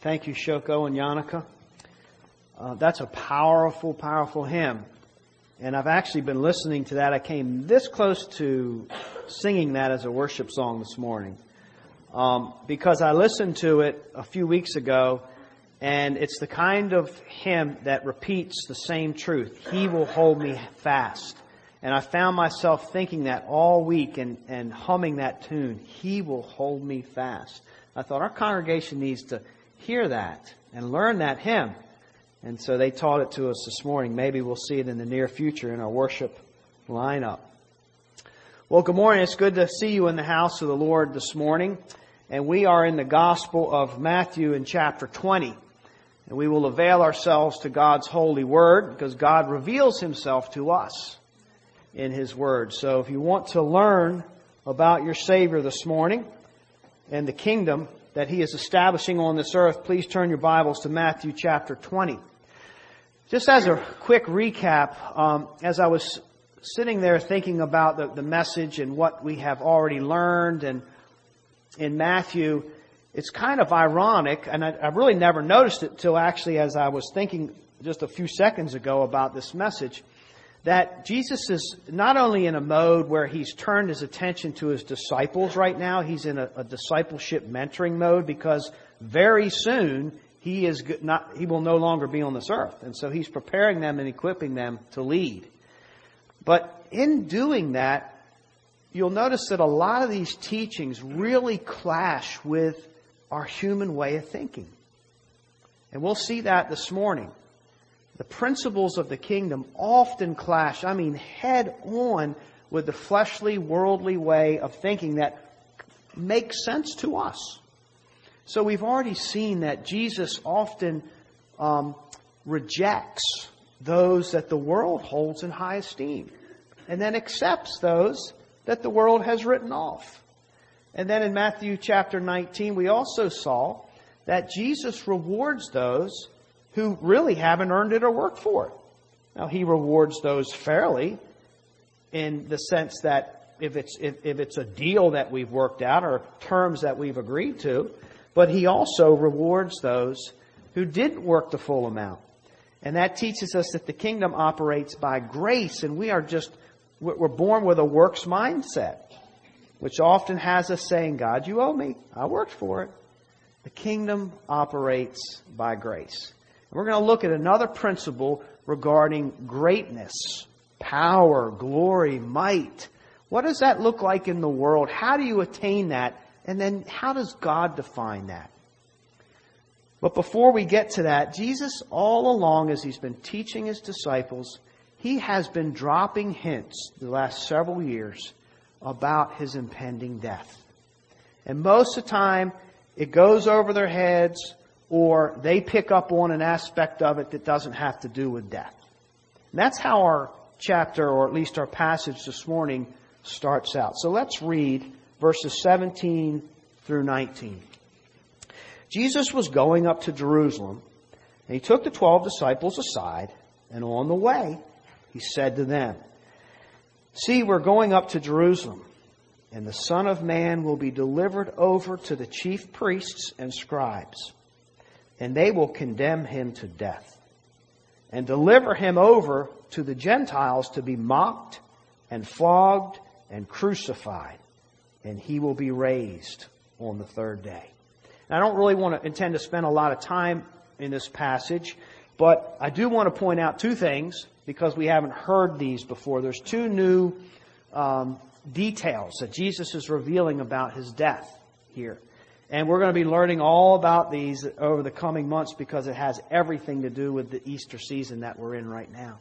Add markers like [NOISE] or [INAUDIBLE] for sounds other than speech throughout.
Thank you, Shoko and Yannicka. Uh, that's a powerful, powerful hymn. And I've actually been listening to that. I came this close to singing that as a worship song this morning. Um, because I listened to it a few weeks ago, and it's the kind of hymn that repeats the same truth. He will hold me fast. And I found myself thinking that all week and, and humming that tune. He will hold me fast. I thought our congregation needs to hear that and learn that hymn. And so they taught it to us this morning. Maybe we'll see it in the near future in our worship lineup. Well, good morning. It's good to see you in the house of the Lord this morning. And we are in the Gospel of Matthew in chapter 20. And we will avail ourselves to God's holy word because God reveals himself to us in his word. So if you want to learn about your Savior this morning and the kingdom, that he is establishing on this earth, please turn your Bibles to Matthew chapter 20. Just as a quick recap, um, as I was sitting there thinking about the, the message and what we have already learned and in Matthew, it's kind of ironic, and I, I really never noticed it till actually as I was thinking just a few seconds ago about this message that Jesus is not only in a mode where he's turned his attention to his disciples right now, he's in a, a discipleship mentoring mode because very soon he is not, he will no longer be on this earth. And so he's preparing them and equipping them to lead. But in doing that, you'll notice that a lot of these teachings really clash with our human way of thinking. And we'll see that this morning the principles of the kingdom often clash, I mean, head on with the fleshly, worldly way of thinking that makes sense to us. So we've already seen that Jesus often um, rejects those that the world holds in high esteem and then accepts those that the world has written off. And then in Matthew chapter 19, we also saw that Jesus rewards those who really haven't earned it or worked for it. Now, he rewards those fairly in the sense that if it's, if, if it's a deal that we've worked out or terms that we've agreed to, but he also rewards those who didn't work the full amount. And that teaches us that the kingdom operates by grace and we are just, we're born with a works mindset, which often has us saying, God, you owe me. I worked for it. The kingdom operates by grace. We're going to look at another principle regarding greatness, power, glory, might. What does that look like in the world? How do you attain that? And then how does God define that? But before we get to that, Jesus, all along as he's been teaching his disciples, he has been dropping hints the last several years about his impending death. And most of the time, it goes over their heads or they pick up on an aspect of it that doesn't have to do with death. And that's how our chapter, or at least our passage this morning, starts out. So let's read verses 17 through 19. Jesus was going up to Jerusalem, and he took the twelve disciples aside, and on the way, he said to them, See, we're going up to Jerusalem, and the Son of Man will be delivered over to the chief priests and scribes and they will condemn him to death and deliver him over to the Gentiles to be mocked and flogged and crucified, and he will be raised on the third day. I don't really want to intend to spend a lot of time in this passage, but I do want to point out two things because we haven't heard these before. There's two new um, details that Jesus is revealing about his death here. And we're going to be learning all about these over the coming months because it has everything to do with the Easter season that we're in right now.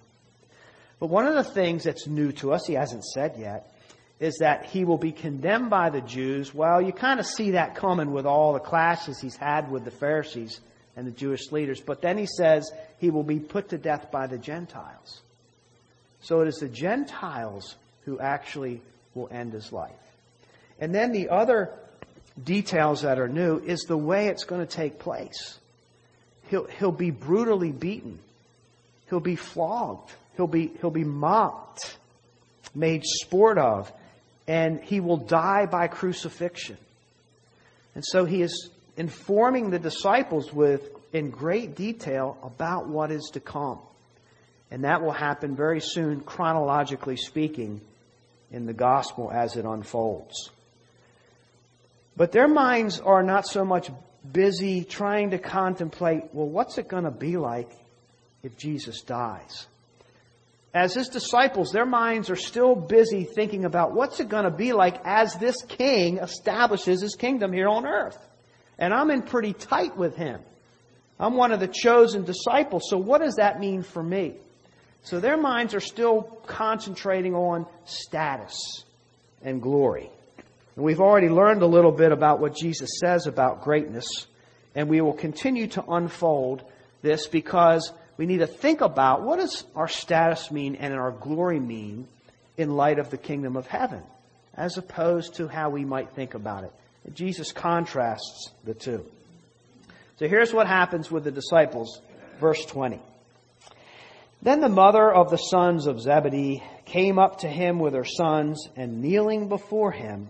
But one of the things that's new to us, he hasn't said yet, is that he will be condemned by the Jews. Well, you kind of see that coming with all the clashes he's had with the Pharisees and the Jewish leaders. But then he says he will be put to death by the Gentiles. So it is the Gentiles who actually will end his life. And then the other details that are new is the way it's going to take place. He'll, he'll be brutally beaten. He'll be flogged. He'll be, he'll be mocked, made sport of, and he will die by crucifixion. And so he is informing the disciples with in great detail about what is to come. And that will happen very soon, chronologically speaking, in the gospel as it unfolds. But their minds are not so much busy trying to contemplate, well, what's it going to be like if Jesus dies? As his disciples, their minds are still busy thinking about what's it going to be like as this king establishes his kingdom here on earth. And I'm in pretty tight with him. I'm one of the chosen disciples, so what does that mean for me? So their minds are still concentrating on status and glory. And we've already learned a little bit about what Jesus says about greatness, and we will continue to unfold this because we need to think about what does our status mean and our glory mean in light of the kingdom of heaven, as opposed to how we might think about it. Jesus contrasts the two. So here's what happens with the disciples, verse 20. Then the mother of the sons of Zebedee came up to him with her sons, and kneeling before him,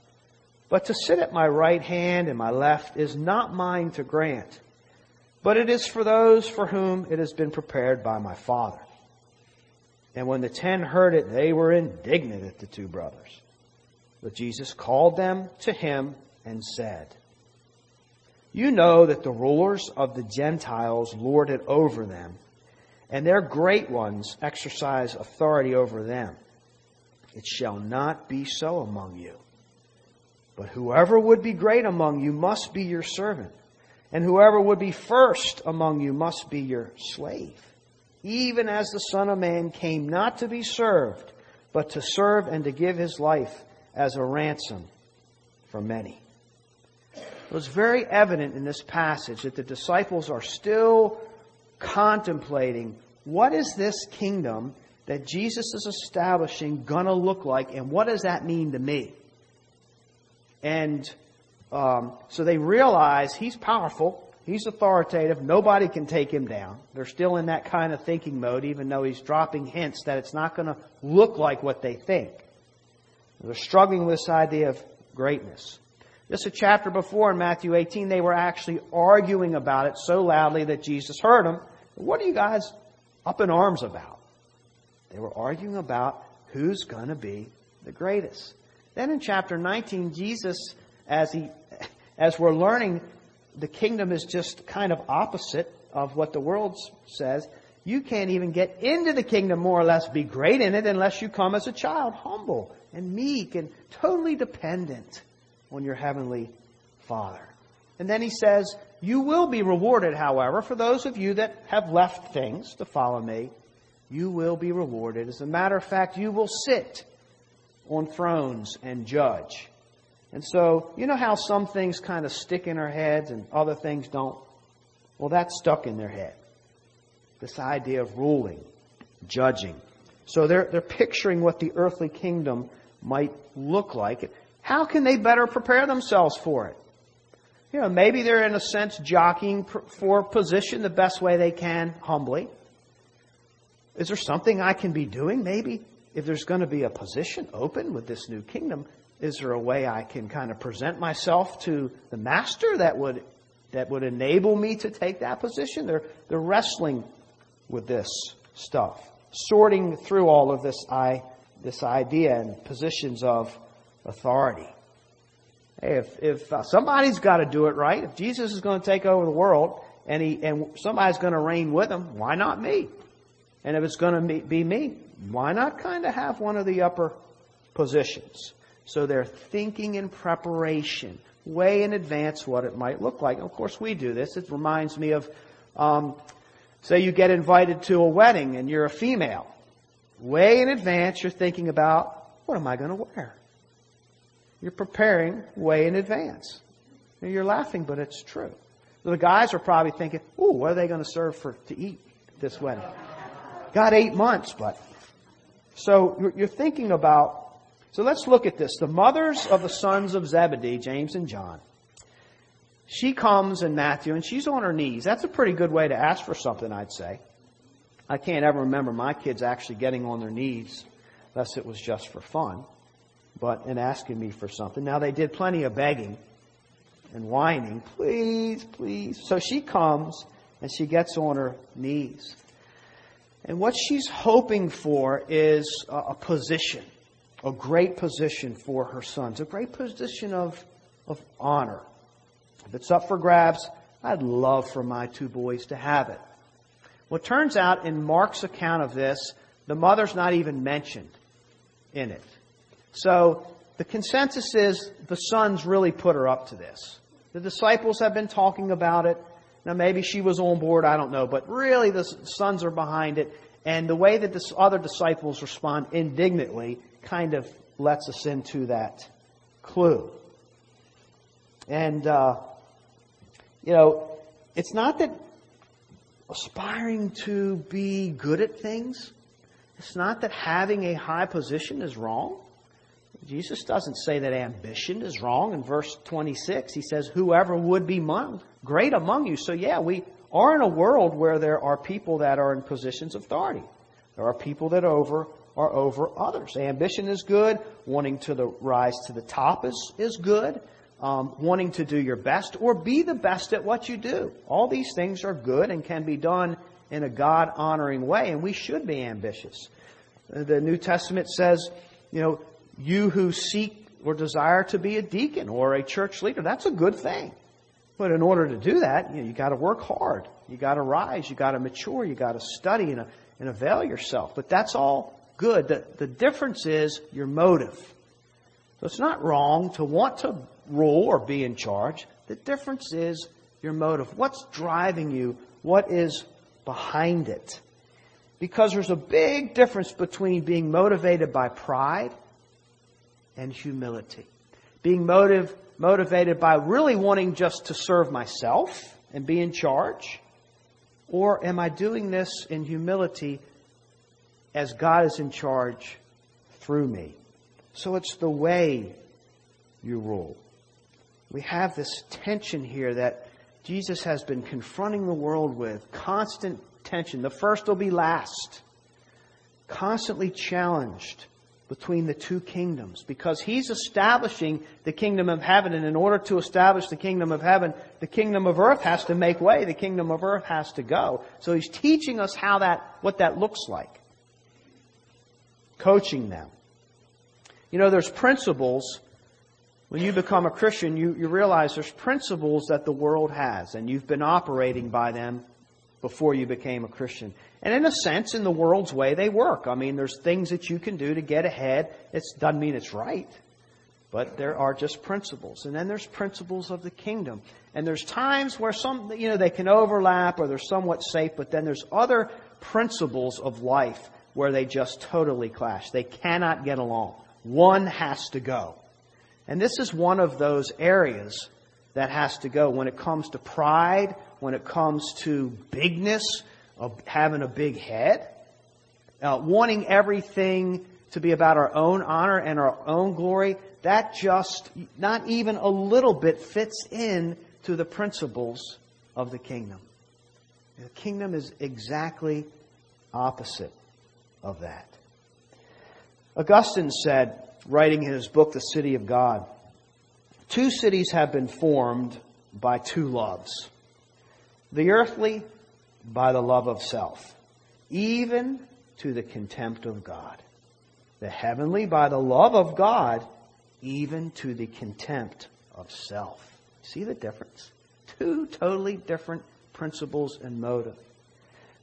But to sit at my right hand and my left is not mine to grant, but it is for those for whom it has been prepared by my Father. And when the ten heard it, they were indignant at the two brothers. But Jesus called them to him and said, You know that the rulers of the Gentiles lord it over them and their great ones exercise authority over them. It shall not be so among you. But whoever would be great among you must be your servant, and whoever would be first among you must be your slave. Even as the Son of Man came not to be served, but to serve and to give his life as a ransom for many. It was very evident in this passage that the disciples are still contemplating what is this kingdom that Jesus is establishing going to look like, and what does that mean to me? And um, so they realize he's powerful, he's authoritative, nobody can take him down. They're still in that kind of thinking mode, even though he's dropping hints that it's not going to look like what they think. They're struggling with this idea of greatness. Just a chapter before in Matthew 18, they were actually arguing about it so loudly that Jesus heard them. What are you guys up in arms about? They were arguing about who's going to be the greatest. Then in chapter 19, Jesus, as he, as we're learning, the kingdom is just kind of opposite of what the world says. You can't even get into the kingdom more or less be great in it unless you come as a child, humble and meek and totally dependent on your heavenly Father. And then he says, You will be rewarded, however, for those of you that have left things to follow me. You will be rewarded. As a matter of fact, you will sit on thrones and judge. And so, you know how some things kind of stick in our heads and other things don't? Well, that's stuck in their head. This idea of ruling, judging. So they're, they're picturing what the earthly kingdom might look like. How can they better prepare themselves for it? You know, maybe they're in a sense jockeying for position the best way they can, humbly. Is there something I can be doing? Maybe if there's going to be a position open with this new kingdom, is there a way I can kind of present myself to the master that would that would enable me to take that position? They're they're wrestling with this stuff, sorting through all of this I this idea and positions of authority. Hey, if if uh, somebody's got to do it right, if Jesus is going to take over the world and he and somebody's going to reign with him, why not me? And if it's going to be me, why not kind of have one of the upper positions? So they're thinking in preparation, way in advance what it might look like. Of course, we do this. It reminds me of, um, say you get invited to a wedding and you're a female. Way in advance, you're thinking about, what am I going to wear? You're preparing way in advance. You're laughing, but it's true. The guys are probably thinking, ooh, what are they going to serve for to eat this wedding? Got eight months, but. So you're thinking about, so let's look at this. The mothers of the sons of Zebedee, James and John. She comes in Matthew and she's on her knees. That's a pretty good way to ask for something, I'd say. I can't ever remember my kids actually getting on their knees unless it was just for fun, but in asking me for something. Now they did plenty of begging and whining, please, please. So she comes and she gets on her knees. And what she's hoping for is a, position, a great position for her sons, a great position of, of honor. If it's up for grabs, I'd love for my two boys to have it. Well, it turns out in Mark's account of this, the mother's not even mentioned in it. So the consensus is the sons really put her up to this. The disciples have been talking about it. Now maybe she was on board, I don't know, but really the sons are behind it. And the way that the other disciples respond indignantly kind of lets us into that clue. And, uh, you know, it's not that aspiring to be good at things, it's not that having a high position is wrong. Jesus doesn't say that ambition is wrong. In verse 26, he says, whoever would be among, great among you. So yeah, we are in a world where there are people that are in positions of authority. There are people that over are over others. Ambition is good. Wanting to the, rise to the top is, is good. Um, wanting to do your best or be the best at what you do. All these things are good and can be done in a God honoring way, and we should be ambitious. The New Testament says, you know, you who seek or desire to be a deacon or a church leader, that's a good thing. But in order to do that, you, know, you got to work hard. You got to rise. You got to mature. You got to study and, and avail yourself. But that's all good. The, the difference is your motive. So it's not wrong to want to rule or be in charge. The difference is your motive. What's driving you? What is behind it? Because there's a big difference between being motivated by pride and humility. Being motive, motivated by really wanting just to serve myself and be in charge? Or am I doing this in humility as God is in charge through me? So it's the way you rule. We have this tension here that Jesus has been confronting the world with. Constant tension. The first will be last. Constantly challenged between the two kingdoms. Because he's establishing the kingdom of heaven and in order to establish the kingdom of heaven the kingdom of earth has to make way. The kingdom of earth has to go. So he's teaching us how that what that looks like. Coaching them. You know there's principles. When you become a christian you, you realize there's principles that the world has and you've been operating by them before you became a christian and in a sense, in the world's way, they work. I mean, there's things that you can do to get ahead. It doesn't mean it's right, but there are just principles. And then there's principles of the kingdom. And there's times where some, you know, they can overlap or they're somewhat safe, but then there's other principles of life where they just totally clash. They cannot get along. One has to go. And this is one of those areas that has to go when it comes to pride, when it comes to bigness, of having a big head, uh, wanting everything to be about our own honor and our own glory, that just not even a little bit fits in to the principles of the kingdom. The kingdom is exactly opposite of that. Augustine said, writing in his book, The City of God, two cities have been formed by two loves. The earthly by the love of self, even to the contempt of God. The heavenly by the love of God, even to the contempt of self. See the difference? Two totally different principles and motive.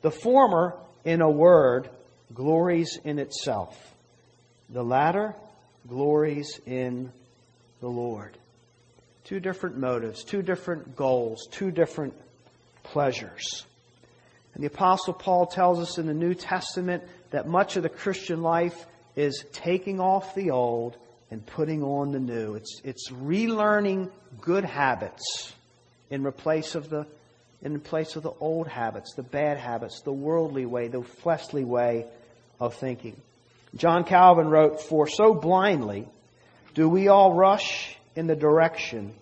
The former, in a word, glories in itself. The latter glories in the Lord. Two different motives, two different goals, two different pleasures. And the Apostle Paul tells us in the New Testament that much of the Christian life is taking off the old and putting on the new. It's, it's relearning good habits in place of the in place of the old habits, the bad habits, the worldly way, the fleshly way of thinking. John Calvin wrote, For so blindly do we all rush in the direction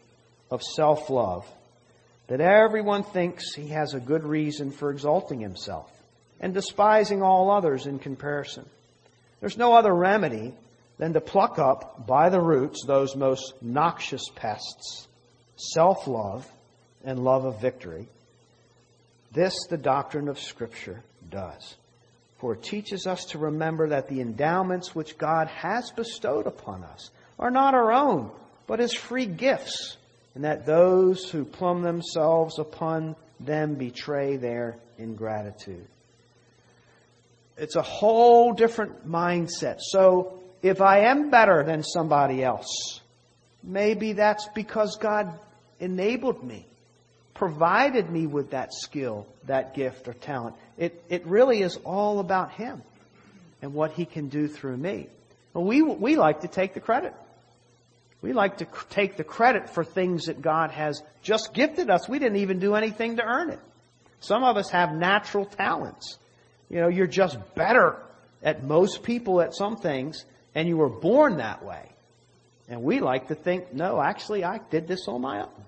of self-love that everyone thinks he has a good reason for exalting himself and despising all others in comparison. There's no other remedy than to pluck up by the roots those most noxious pests, self-love and love of victory. This the doctrine of Scripture does. For it teaches us to remember that the endowments which God has bestowed upon us are not our own, but His free gifts, and that those who plumb themselves upon them betray their ingratitude. It's a whole different mindset. So if I am better than somebody else, maybe that's because God enabled me, provided me with that skill, that gift or talent. It, it really is all about Him and what He can do through me. Well, we, we like to take the credit. We like to take the credit for things that God has just gifted us. We didn't even do anything to earn it. Some of us have natural talents. You know, you're just better at most people at some things and you were born that way. And we like to think, no, actually, I did this on my own.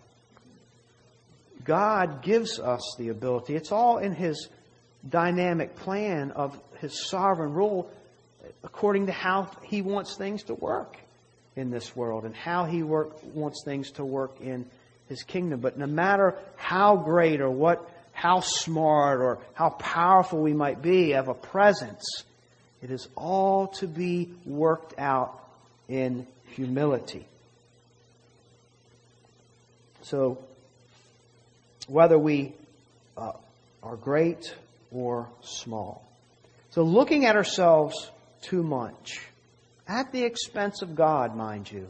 God gives us the ability. It's all in His dynamic plan of His sovereign rule according to how He wants things to work in this world and how He work, wants things to work in His kingdom. But no matter how great or what, how smart or how powerful we might be of a presence, it is all to be worked out in humility. So, whether we uh, are great or small. So, looking at ourselves too much, at the expense of God, mind you,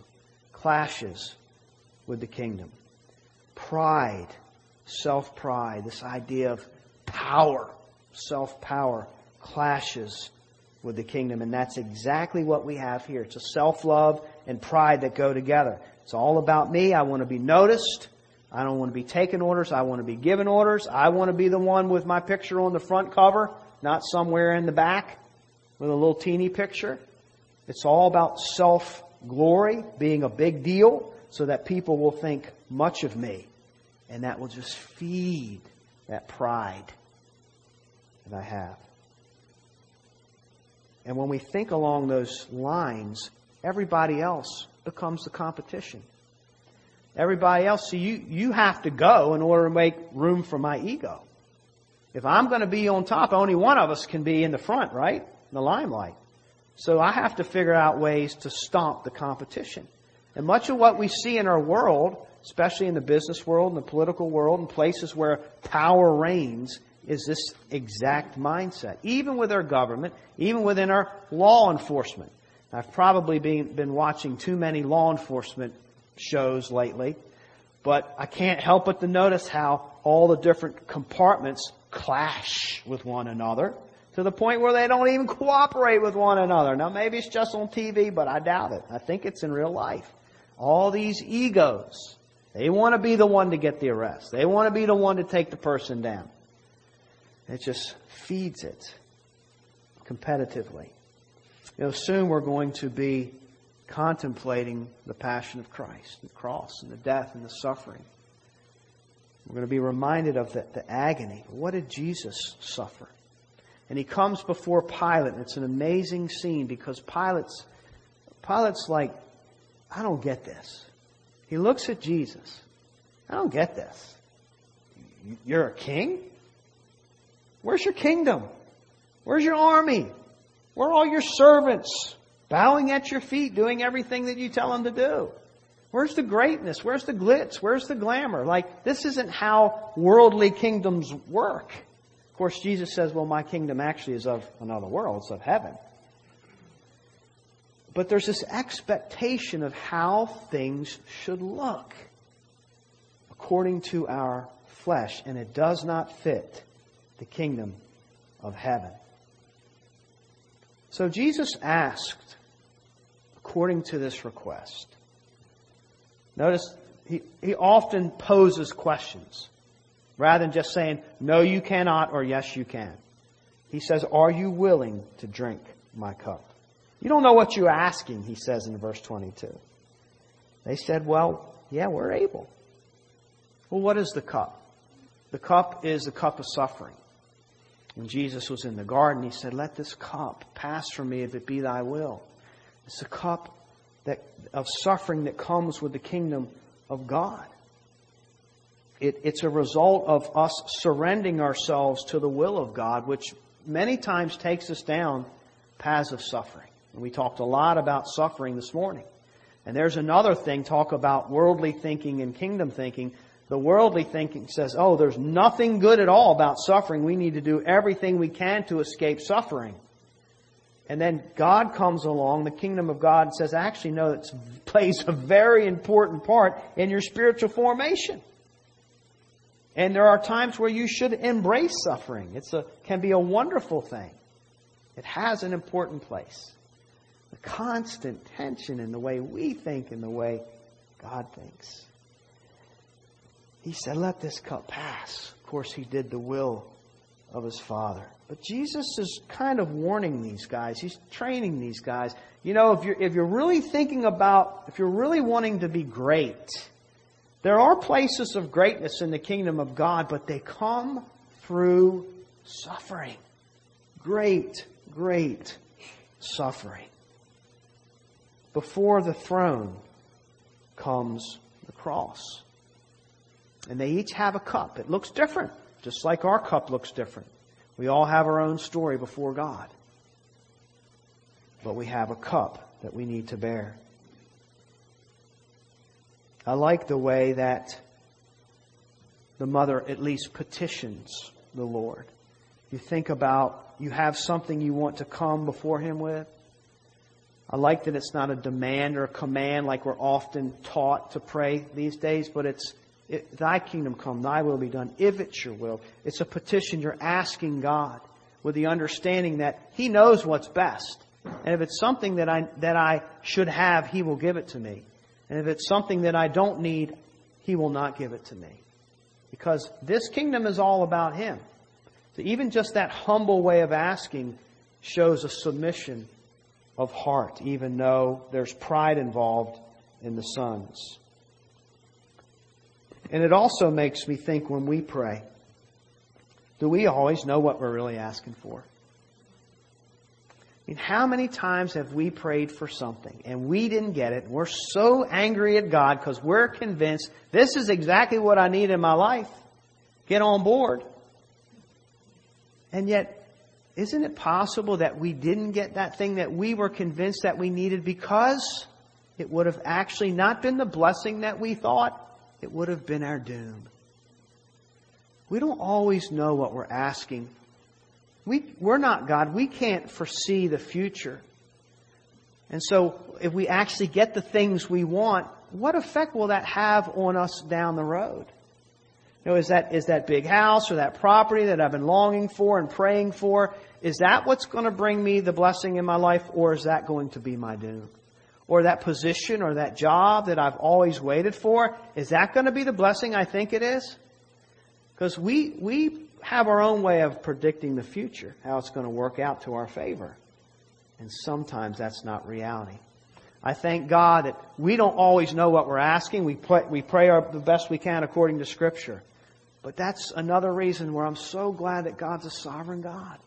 clashes with the kingdom. Pride, self pride, this idea of power, self power, clashes with the kingdom. And that's exactly what we have here. It's a self-love and pride that go together. It's all about me. I want to be noticed. I don't want to be taking orders. I want to be given orders. I want to be the one with my picture on the front cover, not somewhere in the back with a little teeny picture. It's all about self glory, being a big deal, so that people will think much of me. And that will just feed that pride that I have. And when we think along those lines, everybody else becomes the competition. Everybody else, see, you, you have to go in order to make room for my ego. If I'm going to be on top, only one of us can be in the front, right? In the limelight. So I have to figure out ways to stomp the competition. And much of what we see in our world, especially in the business world and the political world and places where power reigns, is this exact mindset. Even with our government, even within our law enforcement. I've probably been, been watching too many law enforcement shows lately, but I can't help but to notice how all the different compartments clash with one another to the point where they don't even cooperate with one another. Now maybe it's just on TV, but I doubt it. I think it's in real life. All these egos. They want to be the one to get the arrest. They want to be the one to take the person down. It just feeds it competitively. You know, soon we're going to be contemplating the passion of Christ, the cross, and the death and the suffering. We're going to be reminded of the, the agony. What did Jesus suffer? And he comes before Pilate, and it's an amazing scene because Pilate's, Pilate's like, I don't get this. He looks at Jesus. I don't get this. You're a king? Where's your kingdom? Where's your army? Where are all your servants bowing at your feet, doing everything that you tell them to do? Where's the greatness? Where's the glitz? Where's the glamour? Like, this isn't how worldly kingdoms work. Of course, Jesus says, well, my kingdom actually is of another world. It's of heaven. But there's this expectation of how things should look according to our flesh, and it does not fit the kingdom of heaven. So Jesus asked, according to this request, notice he, he often poses questions rather than just saying, no, you cannot or yes, you can. He says, are you willing to drink my cup? You don't know what you're asking, he says in verse 22. They said, well, yeah, we're able. Well, what is the cup? The cup is the cup of suffering. When Jesus was in the garden, he said, let this cup pass from me if it be thy will. It's a cup that, of suffering that comes with the kingdom of God. It, it's a result of us surrendering ourselves to the will of God, which many times takes us down paths of suffering. And we talked a lot about suffering this morning. And there's another thing, talk about worldly thinking and kingdom thinking. The worldly thinking says, oh, there's nothing good at all about suffering. We need to do everything we can to escape suffering. And then God comes along, the kingdom of God, and says, actually, no, it [LAUGHS] plays a very important part in your spiritual formation. And there are times where you should embrace suffering. It's a, can be a wonderful thing. It has an important place. The constant tension in the way we think and the way God thinks. He said, let this cup pass. Of course, he did the will of his Father. But Jesus is kind of warning these guys. He's training these guys. You know, if you're, if you're really thinking about, if you're really wanting to be great, there are places of greatness in the kingdom of God, but they come through suffering. Great, great suffering. Before the throne comes the cross. And they each have a cup. It looks different, just like our cup looks different. We all have our own story before God. But we have a cup that we need to bear. I like the way that the mother at least petitions the Lord. You think about, you have something you want to come before Him with. I like that it's not a demand or a command like we're often taught to pray these days, but it's it, thy kingdom come, thy will be done, if it's your will. It's a petition you're asking God with the understanding that He knows what's best. And if it's something that I, that I should have, He will give it to me. And if it's something that I don't need, He will not give it to me. Because this kingdom is all about Him. So even just that humble way of asking shows a submission of heart, even though there's pride involved in the sons. And it also makes me think when we pray, do we always know what we're really asking for? I mean, how many times have we prayed for something and we didn't get it? We're so angry at God because we're convinced this is exactly what I need in my life. Get on board. And yet, isn't it possible that we didn't get that thing that we were convinced that we needed because it would have actually not been the blessing that we thought? it would have been our doom. We don't always know what we're asking. We, we're not God. We can't foresee the future. And so, if we actually get the things we want, what effect will that have on us down the road? You know, is that, is that big house or that property that I've been longing for and praying for, is that what's going to bring me the blessing in my life or is that going to be my doom? or that position or that job that I've always waited for, is that going to be the blessing I think it is? Because we, we have our own way of predicting the future, how it's going to work out to our favor. And sometimes that's not reality. I thank God that we don't always know what we're asking. We pray, we pray our, the best we can according to Scripture. But that's another reason where I'm so glad that God's a sovereign God.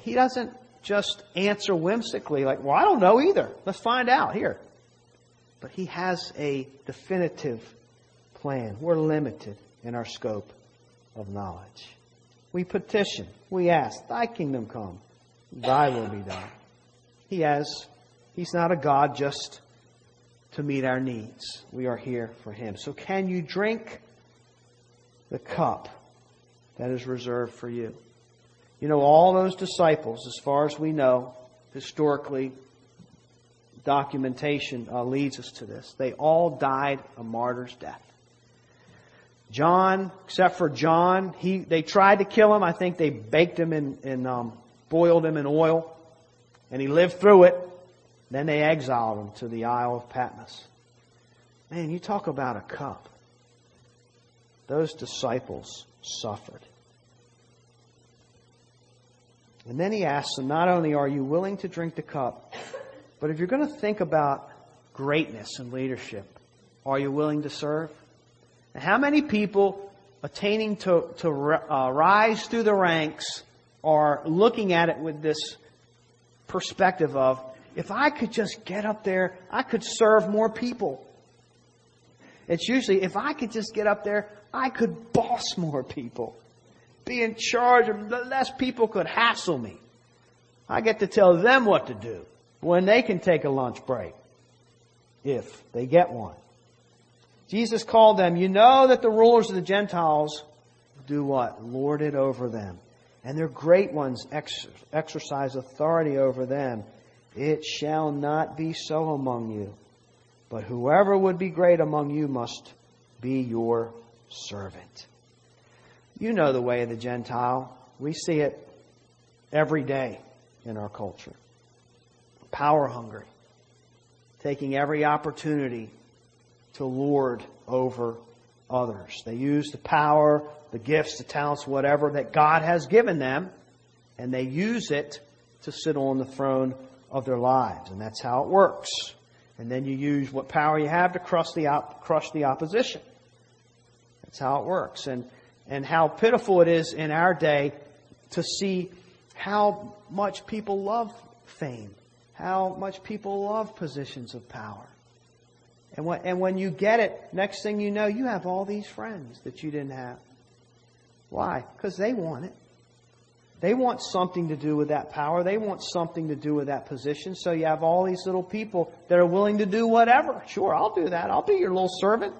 He doesn't just answer whimsically, like, well, I don't know either. Let's find out here. But he has a definitive plan. We're limited in our scope of knowledge. We petition, we ask, Thy kingdom come, Thy will be done. He has, He's not a God just to meet our needs. We are here for Him. So can you drink the cup that is reserved for you? You know, all those disciples, as far as we know, historically, documentation uh, leads us to this. They all died a martyr's death. John, except for John, he they tried to kill him. I think they baked him and, and um, boiled him in oil, and he lived through it. Then they exiled him to the Isle of Patmos. Man, you talk about a cup. Those disciples suffered. And then he asks them, not only are you willing to drink the cup, but if you're going to think about greatness and leadership, are you willing to serve? How many people attaining to, to uh, rise through the ranks are looking at it with this perspective of, if I could just get up there, I could serve more people. It's usually, if I could just get up there, I could boss more people. Be in charge of less people could hassle me. I get to tell them what to do when they can take a lunch break. If they get one. Jesus called them, you know that the rulers of the Gentiles do what? Lord it over them. And their great ones ex- exercise authority over them. It shall not be so among you. But whoever would be great among you must be your servant. You know the way of the Gentile. We see it every day in our culture. Power hungry. Taking every opportunity to lord over others. They use the power, the gifts, the talents, whatever that God has given them, and they use it to sit on the throne of their lives. And that's how it works. And then you use what power you have to crush the, op- crush the opposition. That's how it works. And, and how pitiful it is in our day to see how much people love fame, how much people love positions of power. And when, and when you get it, next thing you know, you have all these friends that you didn't have. Why? Because they want it. They want something to do with that power. They want something to do with that position. So you have all these little people that are willing to do whatever. Sure, I'll do that. I'll be your little servant.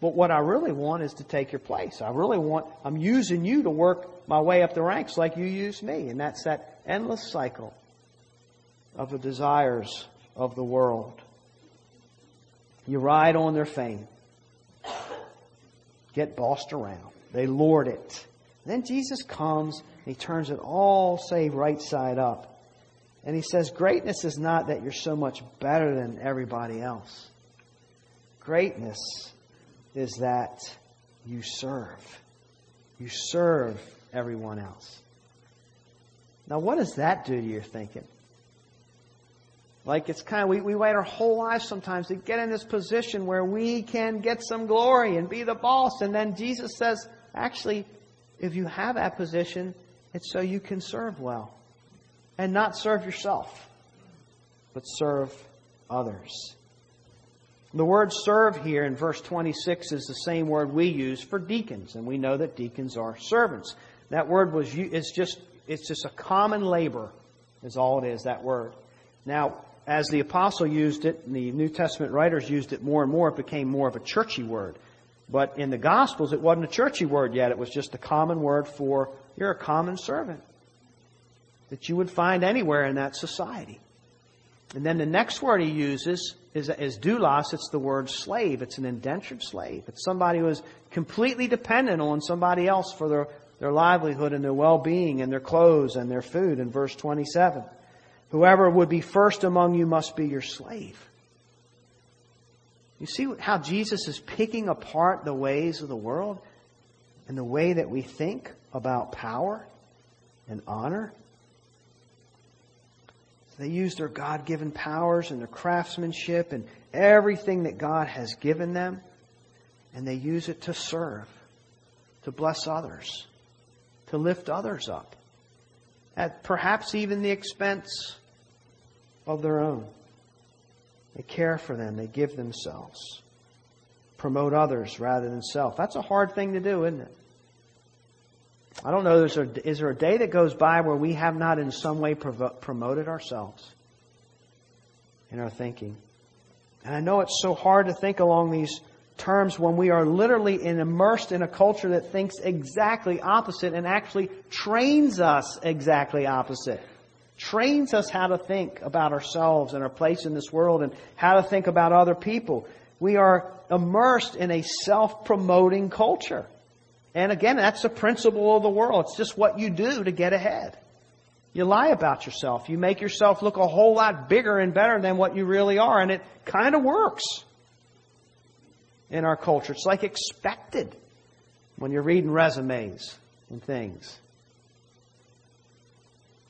But what I really want is to take your place. I really want, I'm using you to work my way up the ranks like you used me. And that's that endless cycle of the desires of the world. You ride on their fame. Get bossed around. They lord it. Then Jesus comes and he turns it all, say, right side up. And he says, greatness is not that you're so much better than everybody else. Greatness is that you serve. You serve everyone else. Now, what does that do to your thinking? Like it's kind of, we, we wait our whole lives sometimes to get in this position where we can get some glory and be the boss. And then Jesus says, actually, if you have that position, it's so you can serve well. And not serve yourself, but serve others. The word serve here in verse 26 is the same word we use for deacons, and we know that deacons are servants. That word was, it's just, it's just a common labor, is all it is, that word. Now, as the apostle used it, and the New Testament writers used it more and more, it became more of a churchy word. But in the Gospels, it wasn't a churchy word yet. It was just a common word for you're a common servant that you would find anywhere in that society. And then the next word he uses is, is doulos. It's the word slave. It's an indentured slave. It's somebody who is completely dependent on somebody else for their, their livelihood and their well-being and their clothes and their food in verse 27. Whoever would be first among you must be your slave. You see how Jesus is picking apart the ways of the world and the way that we think about power and honor? They use their God given powers and their craftsmanship and everything that God has given them, and they use it to serve, to bless others, to lift others up, at perhaps even the expense of their own. They care for them, they give themselves, promote others rather than self. That's a hard thing to do, isn't it? I don't know, is there, is there a day that goes by where we have not in some way promoted ourselves in our thinking? And I know it's so hard to think along these terms when we are literally immersed in a culture that thinks exactly opposite and actually trains us exactly opposite. Trains us how to think about ourselves and our place in this world and how to think about other people. We are immersed in a self-promoting culture. And again, that's the principle of the world. It's just what you do to get ahead. You lie about yourself. You make yourself look a whole lot bigger and better than what you really are, and it kind of works. In our culture. It's like expected when you're reading resumes and things.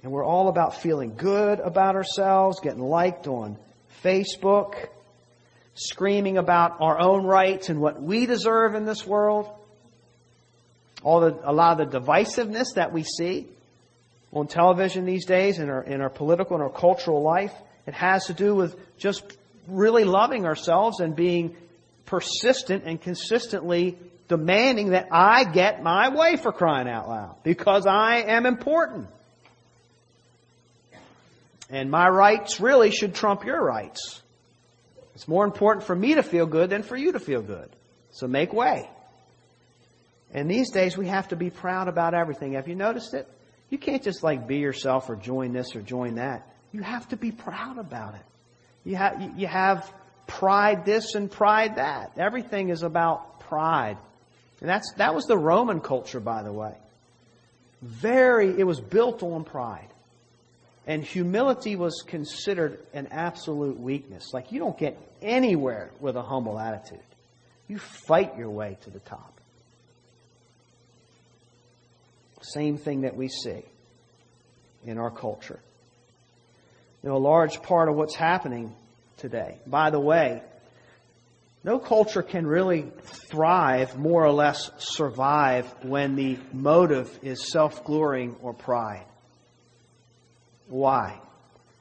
And we're all about feeling good about ourselves, getting liked on Facebook, screaming about our own rights and what we deserve in this world. All the, a lot of the divisiveness that we see on television these days in our, in our political and our cultural life, it has to do with just really loving ourselves and being persistent and consistently demanding that I get my way for crying out loud because I am important. And my rights really should trump your rights. It's more important for me to feel good than for you to feel good. So make way. And these days we have to be proud about everything. Have you noticed it? You can't just like be yourself or join this or join that. You have to be proud about it. You have, you have pride this and pride that. Everything is about pride. And that's, that was the Roman culture, by the way. Very, it was built on pride. And humility was considered an absolute weakness. Like you don't get anywhere with a humble attitude. You fight your way to the top. Same thing that we see in our culture. You know, a large part of what's happening today. By the way, no culture can really thrive, more or less survive, when the motive is self glorying or pride. Why?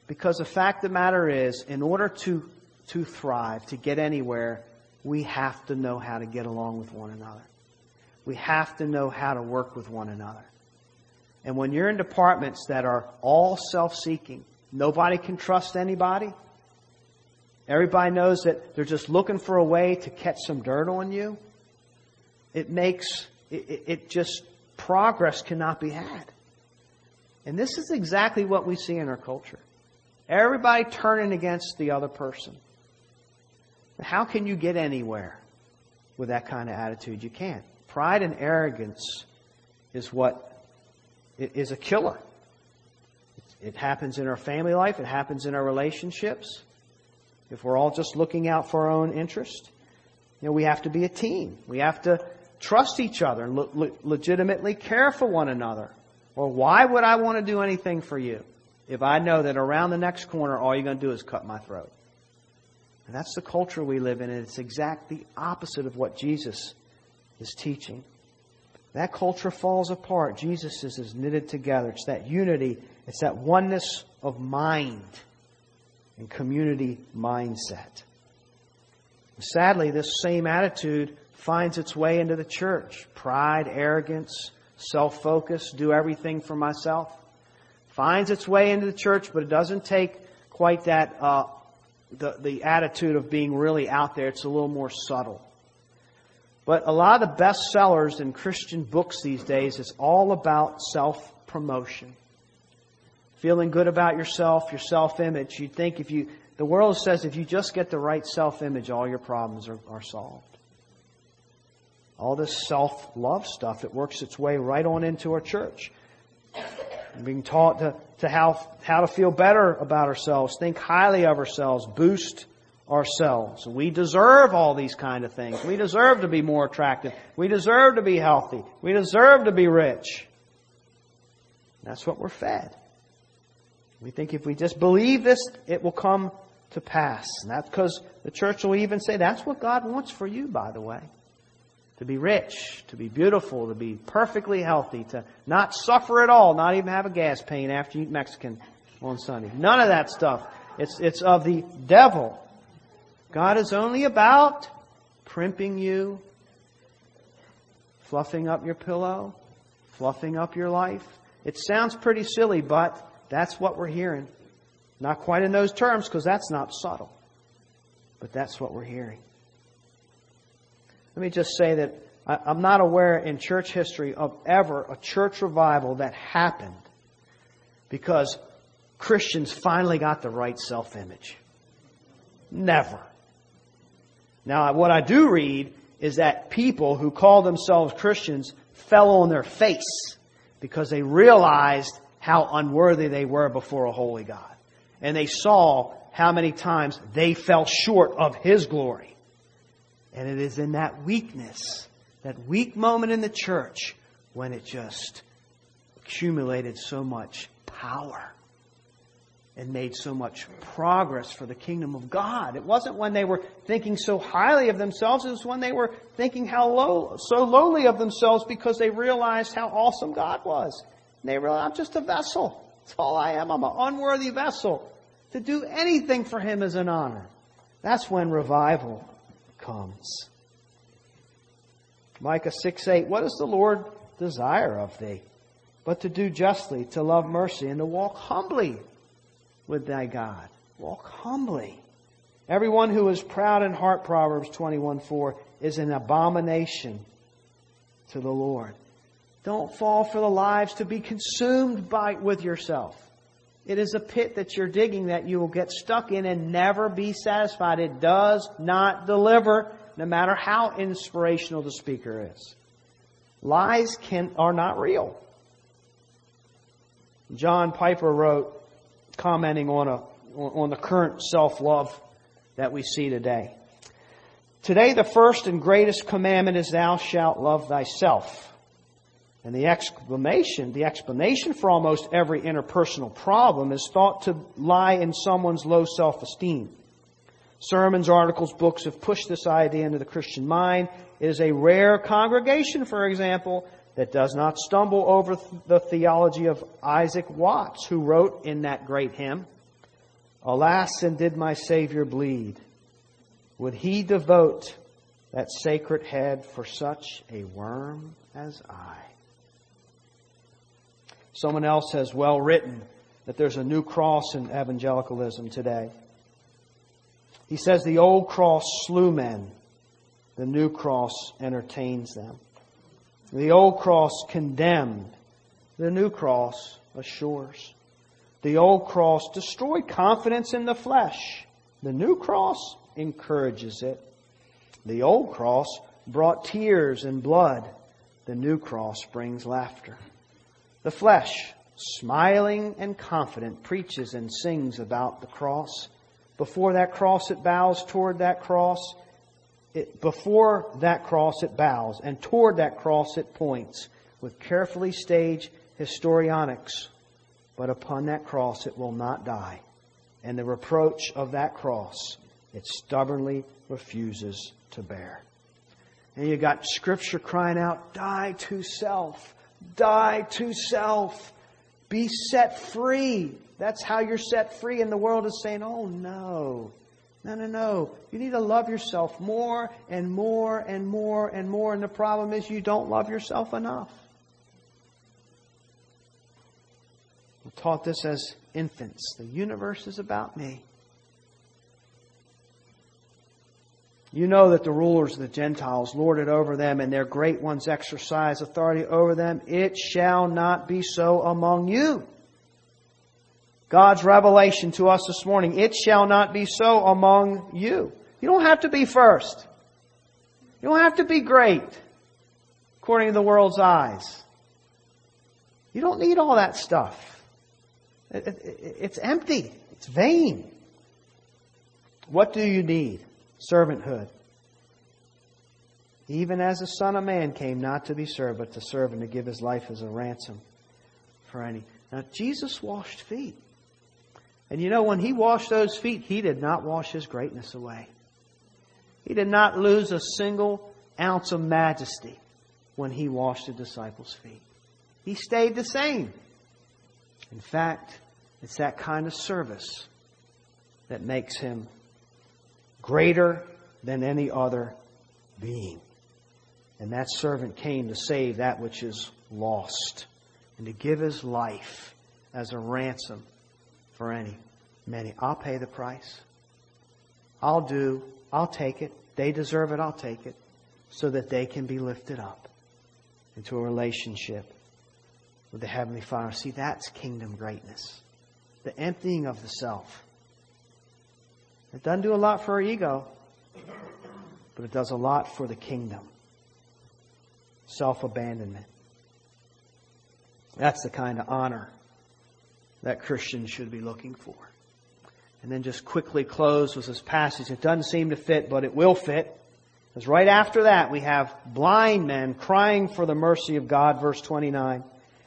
Because the fact of the matter is, in order to, to thrive, to get anywhere, we have to know how to get along with one another. We have to know how to work with one another. And when you're in departments that are all self seeking, nobody can trust anybody, everybody knows that they're just looking for a way to catch some dirt on you, it makes, it, it just, progress cannot be had. And this is exactly what we see in our culture. Everybody turning against the other person. How can you get anywhere with that kind of attitude? You can't. Pride and arrogance is what is a killer. It happens in our family life. It happens in our relationships. If we're all just looking out for our own interest, you know, we have to be a team. We have to trust each other and le- le- legitimately care for one another. Or why would I want to do anything for you if I know that around the next corner all you're going to do is cut my throat? And that's the culture we live in, and it's exactly the opposite of what Jesus is teaching. That culture falls apart. Jesus is, is knitted together. It's that unity, it's that oneness of mind and community mindset. Sadly, this same attitude finds its way into the church. Pride, arrogance, self focus, do everything for myself. Finds its way into the church, but it doesn't take quite that, uh, the, the attitude of being really out there. It's a little more subtle. But a lot of the best sellers in Christian books these days is all about self promotion. Feeling good about yourself, your self image. You'd think if you, the world says if you just get the right self image, all your problems are, are solved. All this self love stuff, it works its way right on into our church. being taught to, to how, how to feel better about ourselves, think highly of ourselves, boost ourselves. We deserve all these kind of things. We deserve to be more attractive. We deserve to be healthy. We deserve to be rich. That's what we're fed. We think if we just believe this, it will come to pass. And that's because the church will even say that's what God wants for you, by the way. To be rich, to be beautiful, to be perfectly healthy, to not suffer at all, not even have a gas pain after you eat Mexican on Sunday. None of that stuff. It's, it's of the devil. God is only about primping you, fluffing up your pillow, fluffing up your life. It sounds pretty silly, but that's what we're hearing. Not quite in those terms because that's not subtle. But that's what we're hearing. Let me just say that I'm not aware in church history of ever a church revival that happened because Christians finally got the right self image. Never. Now, what I do read is that people who call themselves Christians fell on their face because they realized how unworthy they were before a holy God. And they saw how many times they fell short of His glory. And it is in that weakness, that weak moment in the church, when it just accumulated so much power and made so much progress for the kingdom of God. It wasn't when they were thinking so highly of themselves, it was when they were thinking how low, so lowly of themselves because they realized how awesome God was. And they realized, I'm just a vessel. That's all I am. I'm an unworthy vessel. To do anything for Him is an honor. That's when revival comes. Micah 6 8, what does the Lord desire of thee? But to do justly, to love mercy, and to walk humbly with thy God. Walk humbly. Everyone who is proud in heart, Proverbs 21 4, is an abomination to the Lord. Don't fall for the lives to be consumed by with yourself. It is a pit that you're digging that you will get stuck in and never be satisfied. It does not deliver, no matter how inspirational the speaker is. Lies can, are not real. John Piper wrote, commenting on, a, on the current self-love that we see today. Today the first and greatest commandment is thou shalt love thyself. And the explanation, the explanation for almost every interpersonal problem is thought to lie in someone's low self-esteem. Sermons, articles, books have pushed this idea into the Christian mind. It is a rare congregation, for example, that does not stumble over the theology of Isaac Watts, who wrote in that great hymn, Alas, and did my Savior bleed? Would he devote that sacred head for such a worm as I? Someone else has well written that there's a new cross in evangelicalism today. He says the old cross slew men, the new cross entertains them. The old cross condemned, the new cross assures. The old cross destroyed confidence in the flesh. The new cross encourages it. The old cross brought tears and blood. The new cross brings laughter. The flesh, smiling and confident, preaches and sings about the cross. Before that cross, it bows toward that cross it, before that cross it bows, and toward that cross it points with carefully staged historionics. But upon that cross it will not die. And the reproach of that cross it stubbornly refuses to bear. And you got scripture crying out, die to self, die to self, be set free. That's how you're set free. And the world is saying, oh no, no, no, no. You need to love yourself more and more and more and more. And the problem is you don't love yourself enough. We're taught this as infants. The universe is about me. You know that the rulers of the Gentiles lord it over them, and their great ones exercise authority over them. It shall not be so among you. God's revelation to us this morning. It shall not be so among you. You don't have to be first. You don't have to be great according to the world's eyes. You don't need all that stuff. it's empty. It's vain. What do you need? Servanthood. Even as the Son of Man came not to be served, but to serve and to give his life as a ransom for any. Now, Jesus washed feet. And you know, when he washed those feet, he did not wash his greatness away. He did not lose a single ounce of majesty when he washed the disciples' feet. He stayed the same. In fact, it's that kind of service that makes him greater than any other being. And that servant came to save that which is lost and to give his life as a ransom for any many. I'll pay the price. I'll do, I'll take it. They deserve it, I'll take it. So that they can be lifted up into a relationship with the Heavenly Father. See, that's kingdom greatness. The emptying of the self. It doesn't do a lot for our ego, but it does a lot for the kingdom. Self abandonment. That's the kind of honor that Christians should be looking for. And then just quickly close with this passage. It doesn't seem to fit, but it will fit. Because right after that, we have blind men crying for the mercy of God, verse 29.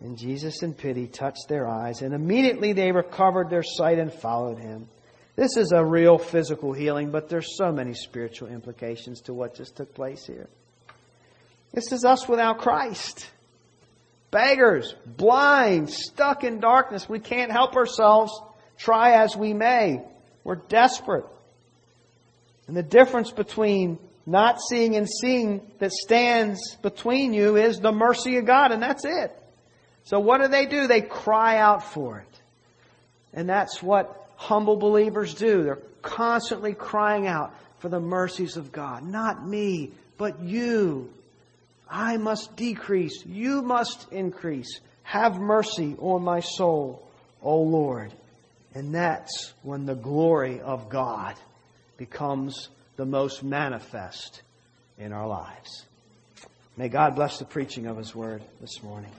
And Jesus, in pity, touched their eyes, and immediately they recovered their sight and followed him. This is a real physical healing, but there's so many spiritual implications to what just took place here. This is us without Christ. Beggars, blind, stuck in darkness. We can't help ourselves, try as we may. We're desperate. And the difference between not seeing and seeing that stands between you is the mercy of God, and that's it. So what do they do? They cry out for it. And that's what humble believers do. They're constantly crying out for the mercies of God. Not me, but you. I must decrease. You must increase. Have mercy on my soul, O Lord. And that's when the glory of God becomes the most manifest in our lives. May God bless the preaching of His Word this morning.